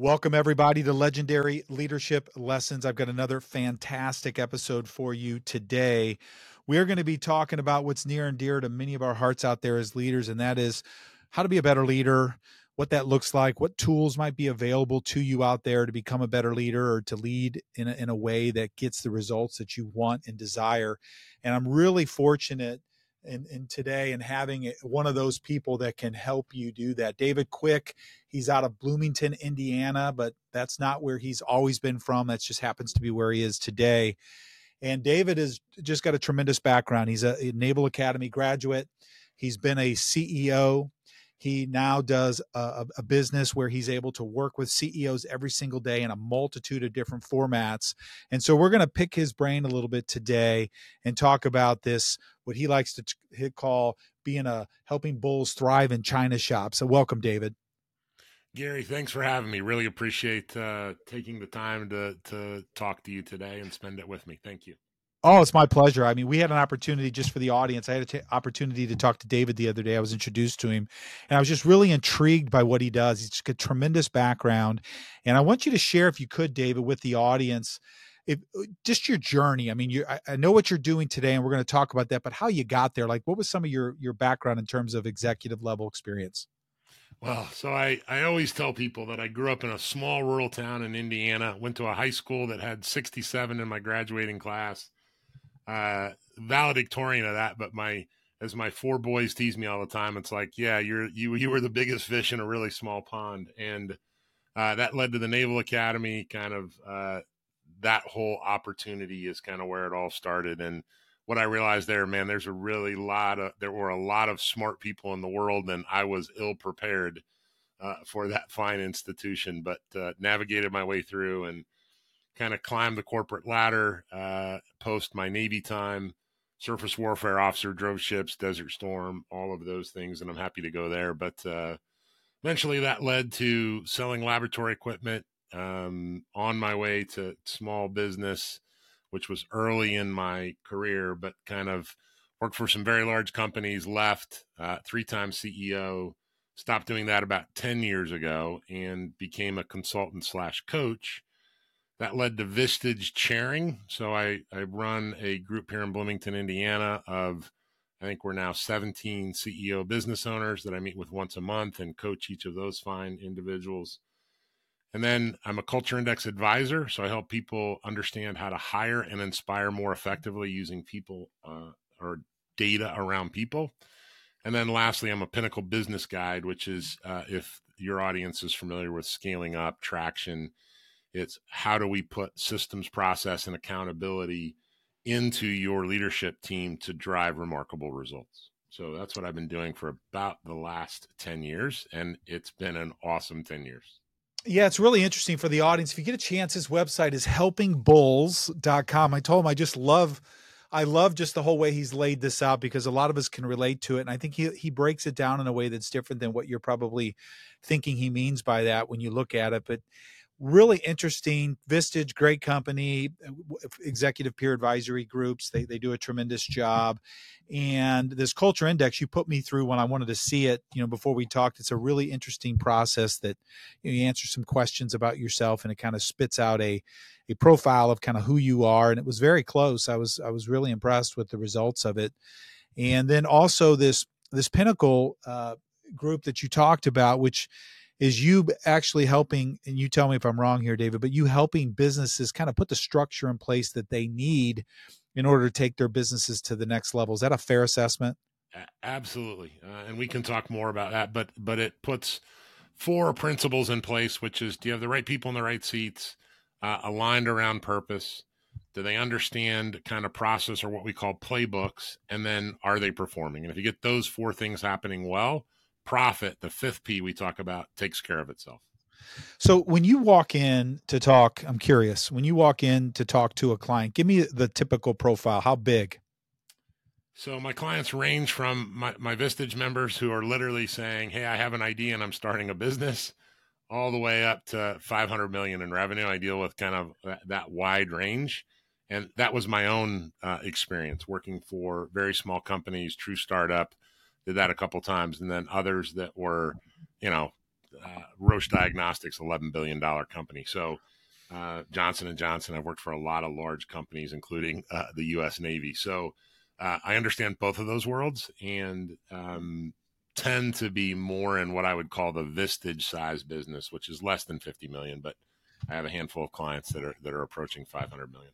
Welcome, everybody, to Legendary Leadership Lessons. I've got another fantastic episode for you today. We are going to be talking about what's near and dear to many of our hearts out there as leaders, and that is how to be a better leader, what that looks like, what tools might be available to you out there to become a better leader or to lead in a, in a way that gets the results that you want and desire. And I'm really fortunate in today and having one of those people that can help you do that. David Quick, he's out of Bloomington, Indiana, but that's not where he's always been from. That just happens to be where he is today. And David has just got a tremendous background. He's a Naval Academy graduate. He's been a CEO he now does a, a, business where he's able to work with CEOs every single day in a multitude of different formats. And so we're going to pick his brain a little bit today and talk about this, what he likes to t- call being a helping bulls thrive in China shop. So welcome, David. Gary, thanks for having me. Really appreciate uh, taking the time to to talk to you today and spend it with me. Thank you. Oh, it's my pleasure. I mean, we had an opportunity just for the audience. I had an t- opportunity to talk to David the other day. I was introduced to him, and I was just really intrigued by what he does. He's got tremendous background, and I want you to share, if you could, David, with the audience, if uh, just your journey. I mean, you I, I know what you're doing today, and we're going to talk about that. But how you got there? Like, what was some of your your background in terms of executive level experience? Well, so I, I always tell people that I grew up in a small rural town in Indiana, went to a high school that had 67 in my graduating class uh, valedictorian of that, but my as my four boys tease me all the time, it's like, yeah, you're you you were the biggest fish in a really small pond, and uh, that led to the Naval Academy. Kind of uh, that whole opportunity is kind of where it all started, and what I realized there, man, there's a really lot of there were a lot of smart people in the world, and I was ill prepared uh, for that fine institution, but uh, navigated my way through and kind of climbed the corporate ladder uh, post my Navy time. Surface warfare officer, drove ships, Desert Storm, all of those things, and I'm happy to go there. But uh, eventually, that led to selling laboratory equipment. Um, on my way to small business, which was early in my career, but kind of worked for some very large companies. Left uh, three time CEO. Stopped doing that about ten years ago, and became a consultant slash coach that led to Vistage chairing. So I, I run a group here in Bloomington, Indiana of I think we're now 17 CEO business owners that I meet with once a month and coach each of those fine individuals. And then I'm a culture index advisor. So I help people understand how to hire and inspire more effectively using people uh, or data around people. And then lastly, I'm a pinnacle business guide, which is uh, if your audience is familiar with scaling up, traction, it's how do we put systems, process, and accountability into your leadership team to drive remarkable results. So that's what I've been doing for about the last 10 years. And it's been an awesome 10 years. Yeah, it's really interesting for the audience. If you get a chance, his website is helpingbulls.com. I told him I just love I love just the whole way he's laid this out because a lot of us can relate to it. And I think he he breaks it down in a way that's different than what you're probably thinking he means by that when you look at it. But really interesting. Vistage, great company, uh, executive peer advisory groups. They, they do a tremendous job. And this culture index you put me through when I wanted to see it, you know, before we talked, it's a really interesting process that you, know, you answer some questions about yourself and it kind of spits out a, a profile of kind of who you are. And it was very close. I was, I was really impressed with the results of it. And then also this, this pinnacle uh, group that you talked about, which is you actually helping and you tell me if i'm wrong here david but you helping businesses kind of put the structure in place that they need in order to take their businesses to the next level. Is that a fair assessment? Absolutely uh, and we can talk more about that but but it puts four principles in place which is do you have the right people in the right seats uh, aligned around purpose? Do they understand kind of process or what we call playbooks? And then are they performing? And if you get those four things happening well profit, the fifth P we talk about, takes care of itself. So when you walk in to talk, I'm curious, when you walk in to talk to a client, give me the typical profile. How big? So my clients range from my, my Vistage members who are literally saying, Hey, I have an idea and I'm starting a business all the way up to 500 million in revenue. I deal with kind of that, that wide range. And that was my own uh, experience working for very small companies, true startup, did that a couple times, and then others that were, you know, uh, Roche Diagnostics, eleven billion dollar company. So uh, Johnson and Johnson. I've worked for a lot of large companies, including uh, the U.S. Navy. So uh, I understand both of those worlds, and um, tend to be more in what I would call the Vistage size business, which is less than 50 million, but I have a handful of clients that are that are approaching 500 million.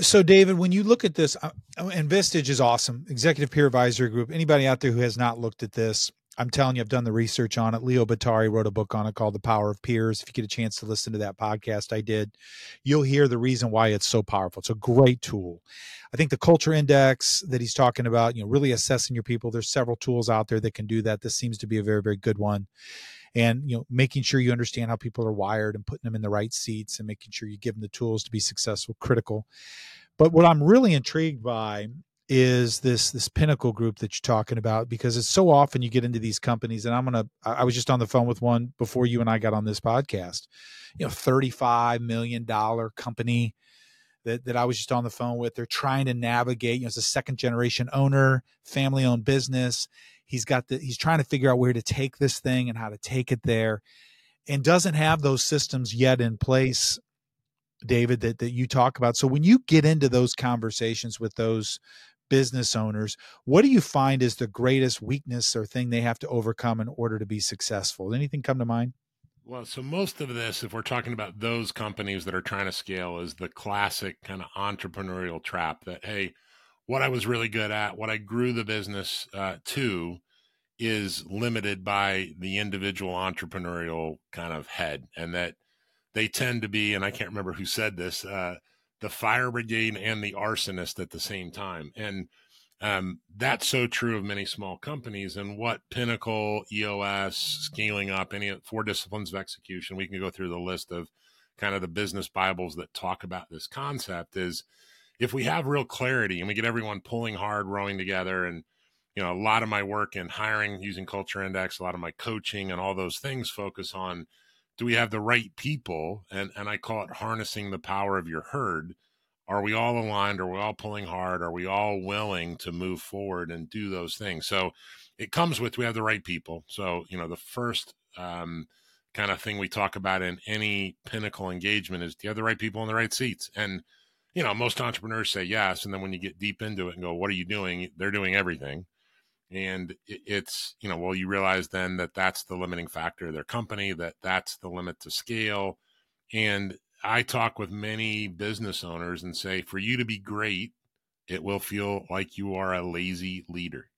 So, David, when you look at this, and Vistage is awesome, Executive Peer Advisory Group. Anybody out there who has not looked at this, I'm telling you, I've done the research on it. Leo Bottary wrote a book on it called The Power of Peers. If you get a chance to listen to that podcast I did, you'll hear the reason why it's so powerful. It's a great tool. I think the culture index that he's talking about, you know, really assessing your people, there's several tools out there that can do that. This seems to be a very, very good one. And, you know, making sure you understand how people are wired and putting them in the right seats and making sure you give them the tools to be successful, critical. But what I'm really intrigued by is this this pinnacle group that you're talking about because it's so often you get into these companies and i'm gonna i was just on the phone with one before you and i got on this podcast you know 35 million dollar company that, that i was just on the phone with. They're trying to navigate you know it's a second generation owner family owned business. He's got the he's trying to figure out where to take this thing and how to take it there and doesn't have those systems yet in place david that, that you talk about. So when you get into those conversations with those business owners what do you find is the greatest weakness or thing they have to overcome in order to be successful? Anything come to mind well so most of this if we're talking about those companies that are trying to scale is the classic kind of entrepreneurial trap that hey what i was really good at what i grew the business uh, to is limited by the individual entrepreneurial kind of head and that they tend to be and i can't remember who said this uh, the fire brigade and the arsonist at the same time. And um, that's so true of many small companies. And what Pinnacle, EOS, scaling up, any four disciplines of execution, we can go through the list of kind of the business Bibles that talk about this concept is if we have real clarity and we get everyone pulling hard, rowing together, and you know, a lot of my work in hiring using Culture Index, a lot of my coaching and all those things focus on do we have the right people and and i call it harnessing the power of your herd are we all aligned? Are we all pulling hard? Are we all willing to move forward and do those things? So it comes with we have the right people. So you know the first um, kind of thing we talk about in any pinnacle engagement is do you have the right people in the right seats? And you know most entrepreneurs say yes and then when you get deep into it and go what are you doing? They're doing everything. And it's you know well you realize then that that's the limiting factor of their company that that's the limit to scale. And i talk with many business owners and say for you to be great it will feel like you are a lazy leader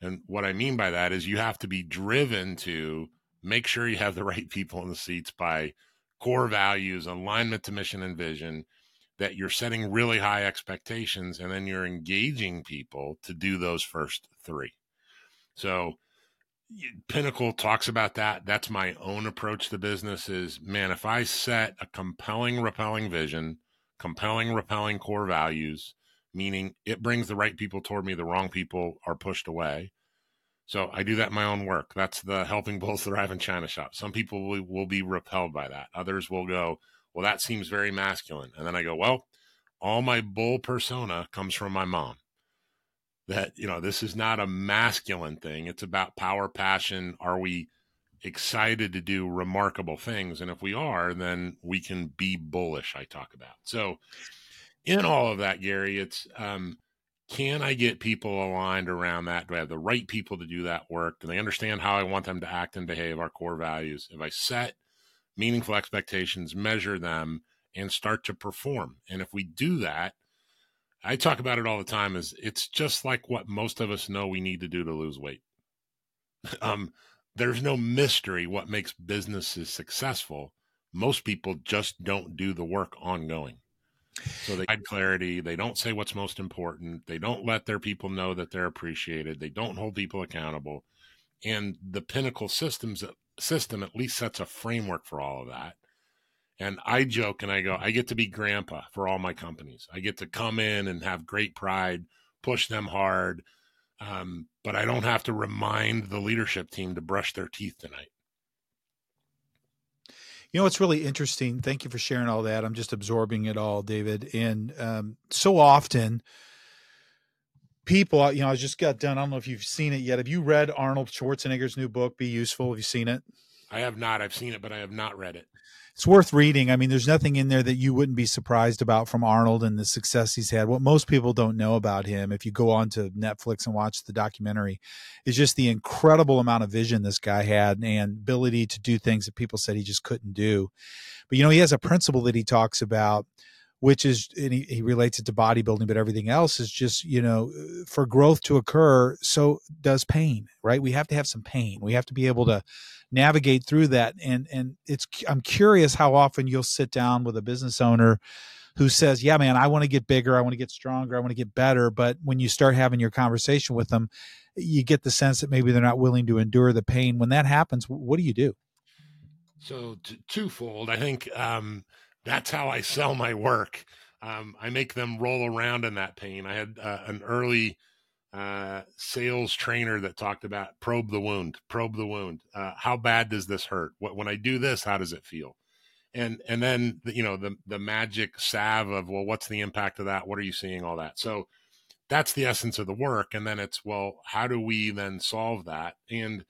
and what i mean by that is you have to be driven to make sure you have the right people in the seats by core values alignment to mission and vision that you're setting really high expectations and then you're engaging people to do those first three. So Pinnacle talks about that. That's my own approach to business is man, if I set a compelling, repelling vision, compelling, repelling core values, meaning it brings the right people toward me, the wrong people are pushed away. So I do that in my own work. That's the helping bulls thrive in China shop. Some people will, will be repelled by that. Others will go, well, that seems very masculine. And then I go, well, all my bull persona comes from my mom. That, you know, this is not a masculine thing. It's about power, passion. Are we excited to do remarkable things? And if we are, then we can be bullish, I talk about. So, in all of that, Gary, it's um, can I get people aligned around that? Do I have the right people to do that work? Do they understand how I want them to act and behave, our core values? If I set meaningful expectations, measure them, and start to perform. And if we do that, I talk about it all the time is it's just like what most of us know we need to do to lose weight. um, there's no mystery what makes businesses successful. Most people just don't do the work ongoing. So they hide clarity. They don't say what's most important. They don't let their people know that they're appreciated. They don't hold people accountable. And the pinnacle systems system at least sets a framework for all of that. And I joke and I go, I get to be grandpa for all my companies. I get to come in and have great pride, push them hard, um, but I don't have to remind the leadership team to brush their teeth tonight. You know, it's really interesting. Thank you for sharing all that. I'm just absorbing it all, David. And um, so often, people, you know, I just got done. I don't know if you've seen it yet. Have you read Arnold Schwarzenegger's new book, Be Useful? Have you seen it? I have not. I've seen it, but I have not read it. It's worth reading. I mean, there's nothing in there that you wouldn't be surprised about from Arnold and the success he's had. What most people don't know about him, if you go on to Netflix and watch the documentary, is just the incredible amount of vision this guy had and ability to do things that people said he just couldn't do. But, you know, he has a principle that he talks about which is and he, he relates it to bodybuilding but everything else is just you know for growth to occur so does pain right? We have to have some pain. We have to be able to navigate through that. And and it's i'm curious how often you'll sit down with a business owner who says yeah man i want to get bigger i want to get stronger i want to get better. But when you start having your conversation with them you get the sense that maybe they're not willing to endure the pain. When that happens what do you do? So t- twofold i think um that's how I sell my work. Um, I make them roll around in that pain. I had uh, an early uh, sales trainer that talked about probe the wound, probe the wound. Uh, how bad does this hurt? What, when I do this, how does it feel? And and then you know the the magic salve of well, what's the impact of that? What are you seeing? All that. So that's the essence of the work. And then it's well, how do we then solve that? And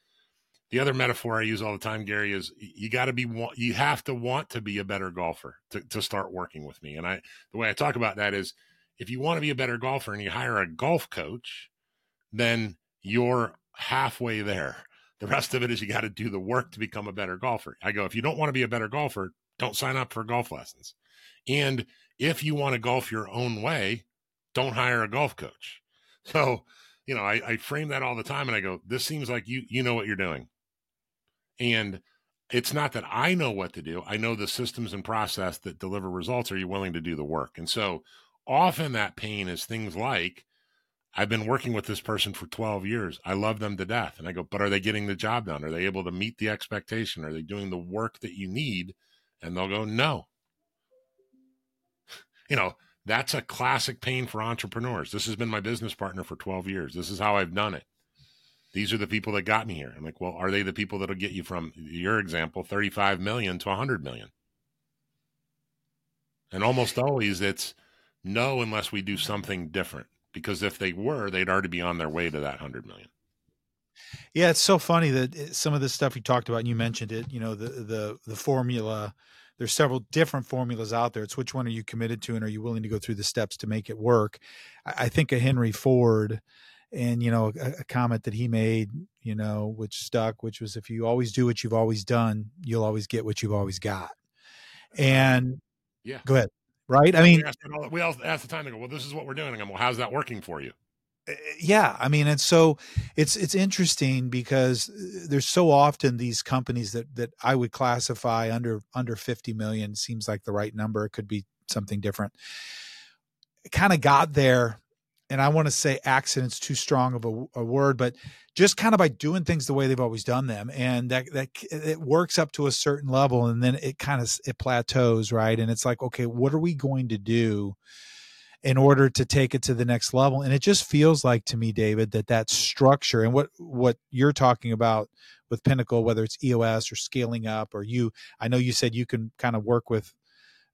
the other metaphor I use all the time, Gary, is you got to be you have to want to be a better golfer to, to start working with me. And I the way I talk about that is if you want to be a better golfer and you hire a golf coach, then you're halfway there. The rest of it is you got to do the work to become a better golfer. I go, if you don't want to be a better golfer, don't sign up for golf lessons. And if you want to golf your own way, don't hire a golf coach. So, you know, I, I frame that all the time and I go, this seems like you you know what you're doing and it's not that I know what to do. I know the systems and process that deliver results. Are you willing to do the work? And so often that pain is things like, I've been working with this person for 12 years. I love them to death. And I go, but are they getting the job done? Are they able to meet the expectation? Are they doing the work that you need? And they'll go, no. You know, that's a classic pain for entrepreneurs. This has been my business partner for 12 years. This is how I've done it these are the people that got me here. I'm like, well, are they the people that'll get you from your example, 35 million to 100 million? And almost always it's no, unless we do something different. Because if they were, they'd already be on their way to that 100 million. Yeah, it's so funny that some of the stuff you talked about, and you mentioned it, you know, the, the, the formula, there's several different formulas out there. It's which one are you committed to and are you willing to go through the steps to make it work? I think of Henry Ford and you know a, a, comment that he made you know which stuck which was if you always do what you've always done you'll always get what you've always got. And yeah. Go ahead. Right? I mean we all, ask the time to go well this is what we're doing. I'm, well how's that working for you? Eh, eh, yeah. I mean and so it's it's interesting because uh, there's so often these companies that that i would classify under under 50 million seems like the right number. It could be something different. Kind of got there and I want to say accidents too strong of a, a, word, but just kind of by doing things the way they've always done them, and that that it works up to a certain level, and then it kind of it plateaus, right? And it's like, okay, what are we going to do in order to take it to the next level? And it just feels like to me, David, that that structure and what what you're talking about with Pinnacle, whether it's EOS or scaling up, or you, I know you said you can kind of work with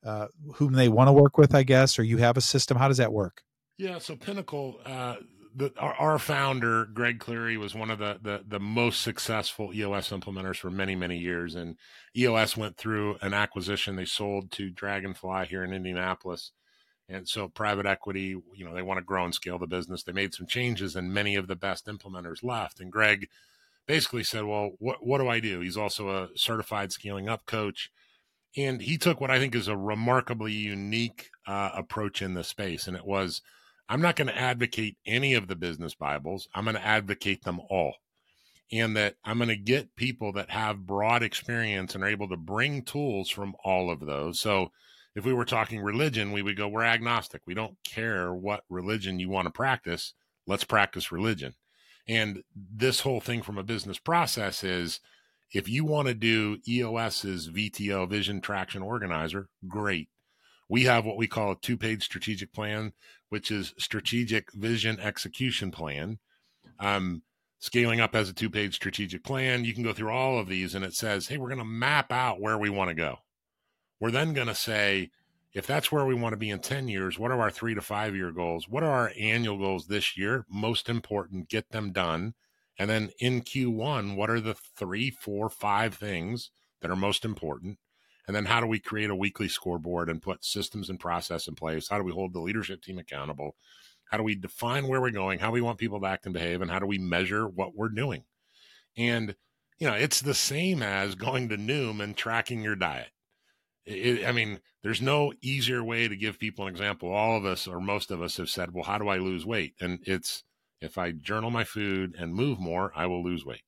uh, whom they want to work with, I guess, or you have a system. How does that work? Yeah, so Pinnacle, uh, the, our, our, founder Greg Cleary was one of the, the, the most successful EOS implementers for many many years, and EOS went through an acquisition. They sold to Dragonfly here in Indianapolis, and so private equity, you know, they want to grow and scale the business. They made some changes, and many of the best implementers left. And Greg basically said, "Well, what what do I do?" He's also a certified scaling up coach and he took what I think is a remarkably unique uh, approach in the space, and it was I'm not going to advocate any of the business Bibles. I'm going to advocate them all. And that I'm going to get people that have broad experience and are able to bring tools from all of those. So if we were talking religion, we would go, we're agnostic. We don't care what religion you want to practice. Let's practice religion. And this whole thing from a business process is if you want to do EOS's VTO, Vision Traction Organizer, great. We have what we call a two page strategic plan which is strategic vision execution plan. Um, scaling up as a two page strategic plan. You can go through all of these and it says, hey, we're going to map out where we want to go. We're then going to say, if that's where we want to be in 10 years, what are our three to five year goals? What are our annual goals this year? Most important, get them done. And then in Q1, what are the three, four, five things that are most important? And then how do we create a weekly scoreboard and put systems and process in place? How do we hold the leadership team accountable? How do we define where we're going? How we want people to act and behave? And how do we measure what we're doing? And, you know, it's the same as going to Noom and tracking your diet. It, I mean, there's no easier way to give people an example. All of us, or most of us, have said, well, how do I lose weight? And it's if I journal my food and move more, I will lose weight.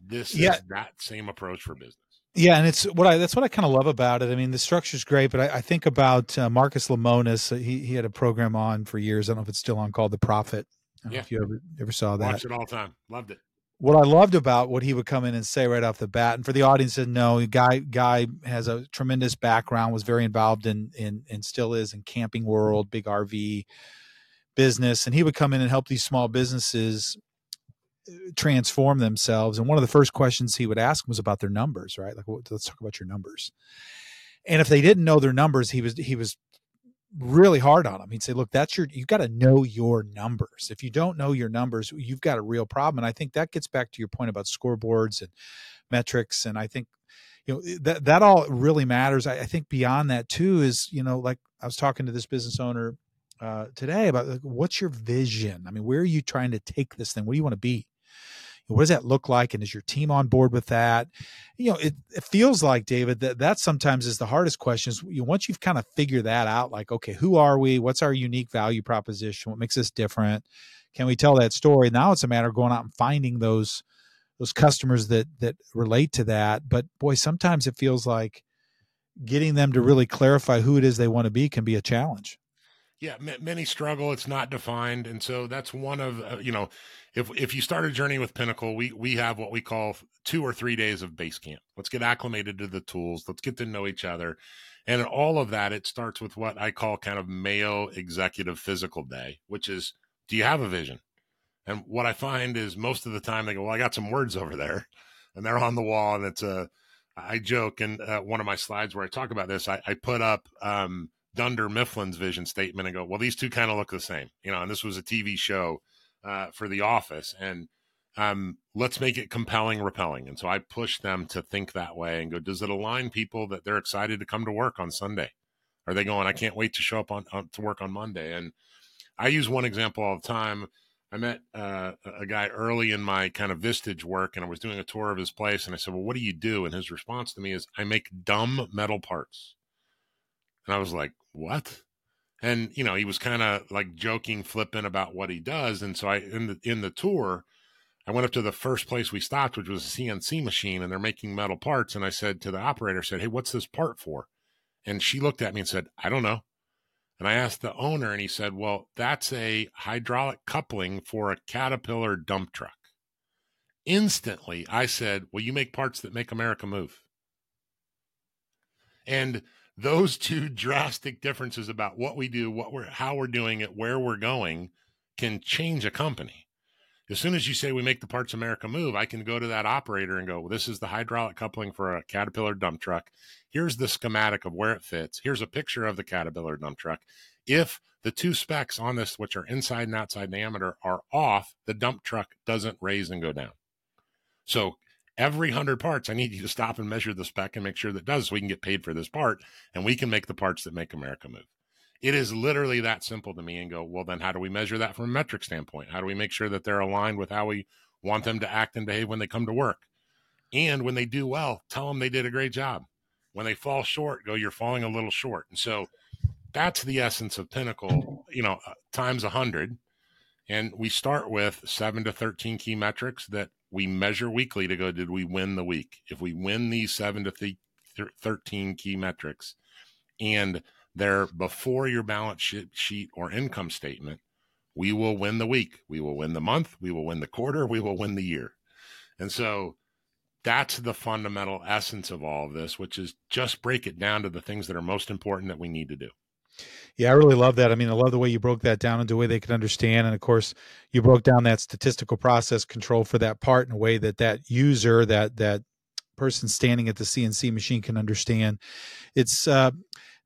This yeah. is that same approach for business. Yeah, and it's what I that's what I kind of love about it. I mean, the structure's great, but I, I think about uh, Marcus Lemonis. Uh, he he had a program on for years. I don't know if it's still on called The Profit. yeah. if you ever ever saw that. Watch it all the time. Loved it what I loved about what he would come in and say right off the bat, and for the audience to know, guy guy has a tremendous background, was very involved in in and still is in camping world, big RV business, and he would come in and help these small businesses transform themselves. And one of the first questions he would ask was about their numbers, right? Like, let's talk about your numbers. And if they didn't know their numbers, he was he was really hard on them. He'd say, look, that's your, you've got to know your numbers. If you don't know your numbers, you've got a real problem. And I think that gets back to your point about scoreboards and metrics. And I think, you know, that, that all really matters. I, I think beyond that too is, you know, like I was talking to this business owner uh, today about like, what's your vision? I mean, where are you trying to take this thing? What do you want to be? What does that look like? And is your team on board with that? You know it, it feels like david that that sometimes is the hardest questions you know, once you've kind of figured that out like okay who are we? What's our unique value proposition? What makes us different? Can we tell that story? Now it's a matter of going out and finding those those customers that that relate to that. But boy sometimes it feels like getting them to really clarify who it is they want to be can be a challenge yeah, many struggle. It's not defined, and so that's one of uh, you know, if if you start a journey with Pinnacle, we we have what we call two or three days of base camp. Let's get acclimated to the tools. Let's get to know each other, and all of that. It starts with what I call kind of Mayo Executive Physical Day, which is, do you have a vision? And what I find is most of the time they go, well, I got some words over there, and they're on the wall, and it's a. I joke in uh, one of my slides where I talk about this. I, I put up. Um, Dunder Mifflin's vision statement and go, well, these two kind of look the same, you know. And this was a TV show uh, for The Office, and um, let's make it compelling, repelling. And so I push them to think that way and go, does it align people that they're excited to come to work on Sunday? Are they going? I can't wait to show up on, on to work on Monday. And I use one example all the time. I met uh, a guy early in my kind of Vistage work, and I was doing a tour of his place. And I said, "Well, what do you do?" And his response to me is, "I make dumb metal parts." And I was like, what? And you know, he was kind of like joking, flipping about what he does. And so I in the in the tour, I went up to the first place we stopped, which was a CNC machine, and they're making metal parts. And I said to the operator, said, Hey, what's this part for? And she looked at me and said, I don't know. And I asked the owner, and he said, Well, that's a hydraulic coupling for a Caterpillar dump truck. Instantly, I said, Well, you make parts that make America move. And those two drastic differences about what we do, what we're, how we're doing it, where we're going can change a company. As soon as you say we make the parts America move, I can go to that operator and go, well, this is the hydraulic coupling for a Caterpillar dump truck. Here's the schematic of where it fits. Here's a picture of the Caterpillar dump truck. If the two specs on this, which are inside and outside diameter, are off, the dump truck doesn't raise and go down. So every 100 parts, I need you to stop and measure the spec and make sure that does so we can get paid for this part and we can make the parts that make America move. It is literally that simple to me and go, well, then how do we measure that from a metric standpoint? How do we make sure that they're aligned with how we want them to act and behave when they come to work? And when they do well, tell them they did a great job. When they fall short, go, you're falling a little short. And so that's the essence of Pinnacle, you know, uh, times a 100. And we start with seven to 13 key metrics that we measure weekly to go, did we win the week? If we win these seven to th- 13 key metrics and they're before your balance sheet or income statement, we will win the week. We will win the month. We will win the quarter. We will win the year. And so that's the fundamental essence of all of this, which is just break it down to the things that are most important that we need to do. Yeah, I really love that. I mean, I love the way you broke that down into a way they could understand, and of course, you broke down that statistical process control for that part in a way that that user, that that person standing at the CNC machine, can understand. It's uh,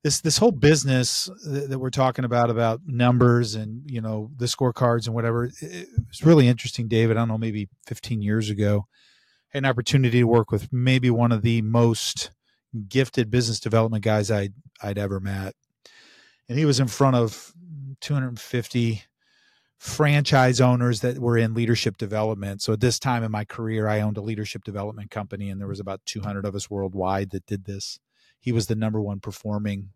this this whole business that, we're talking about about numbers and you know the scorecards and whatever It's really interesting david i don't know maybe 15 years ago had an opportunity to work with maybe one of the most gifted business development guys i'd i'd ever met and he was in front of 250 franchise owners that were in leadership development so at this time in my career i owned a leadership development company and there was about 200 of us worldwide that did this he was the number one performing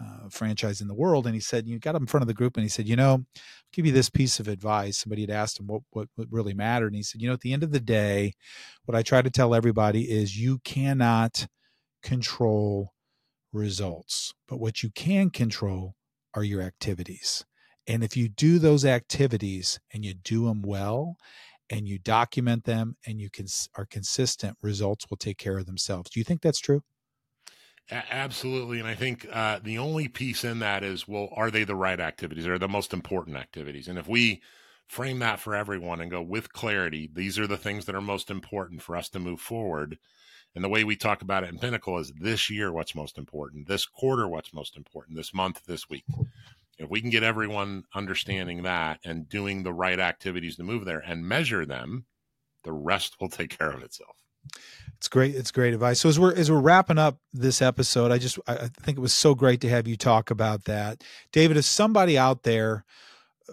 uh, franchise in the world. And he said, you got him in front of the group and he said, you know, I'll give you this piece of advice. Somebody had asked him what, what, what really mattered. And he said, you know, at the end of the day, what I try to tell everybody is you cannot control results, but what you can control are your activities. And if you do those activities and you do them well and you document them and you can, are consistent, results will take care of themselves. Do you think that's true? Absolutely. And I think uh, the only piece in that is well, are they the right activities? Are the most important activities? And if we frame that for everyone and go with clarity, these are the things that are most important for us to move forward. And the way we talk about it in Pinnacle is this year, what's most important, this quarter, what's most important, this month, this week. If we can get everyone understanding that and doing the right activities to move there and measure them, the rest will take care of itself. It's great. It's great advice. So as we're as we're wrapping up this episode, I just I think it was so great to have you talk about that, David. If somebody out there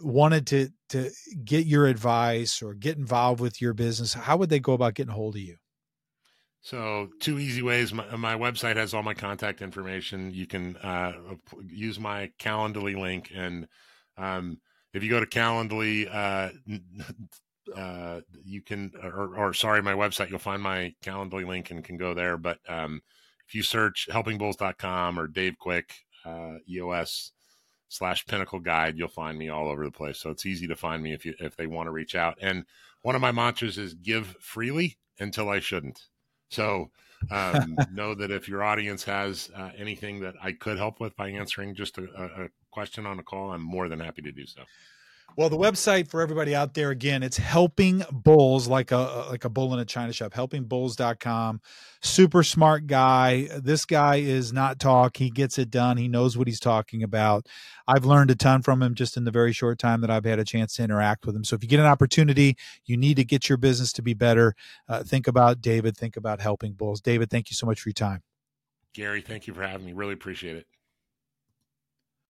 wanted to to get your advice or get involved with your business, how would they go about getting hold of you? So two easy ways. My, my website has all my contact information. You can uh, use my Calendly link, and um, if you go to Calendly, uh, uh, you can, or, or, sorry, my website, you'll find my Calendly link and can go there. But um, if you search helpingbulls.com or Dave Quick, uh, EOS slash Pinnacle Guide, you'll find me all over the place. So it's easy to find me if you if they want to reach out. And one of my mantras is give freely until I shouldn't. So um, know that if your audience has uh, anything that I could help with by answering just a, a question on a call, I'm more than happy to do so. Well, the website for everybody out there again, it's helping bulls like a like a bull in a china shop, helpingbulls.com. Super smart guy. This guy is not talk, he gets it done. He knows what he's talking about. I've learned a ton from him just in the very short time that I've had a chance to interact with him. So if you get an opportunity, you need to get your business to be better. Uh, think about David, think about helping bulls. David, thank you so much for your time. Gary, thank you for having me. Really appreciate it.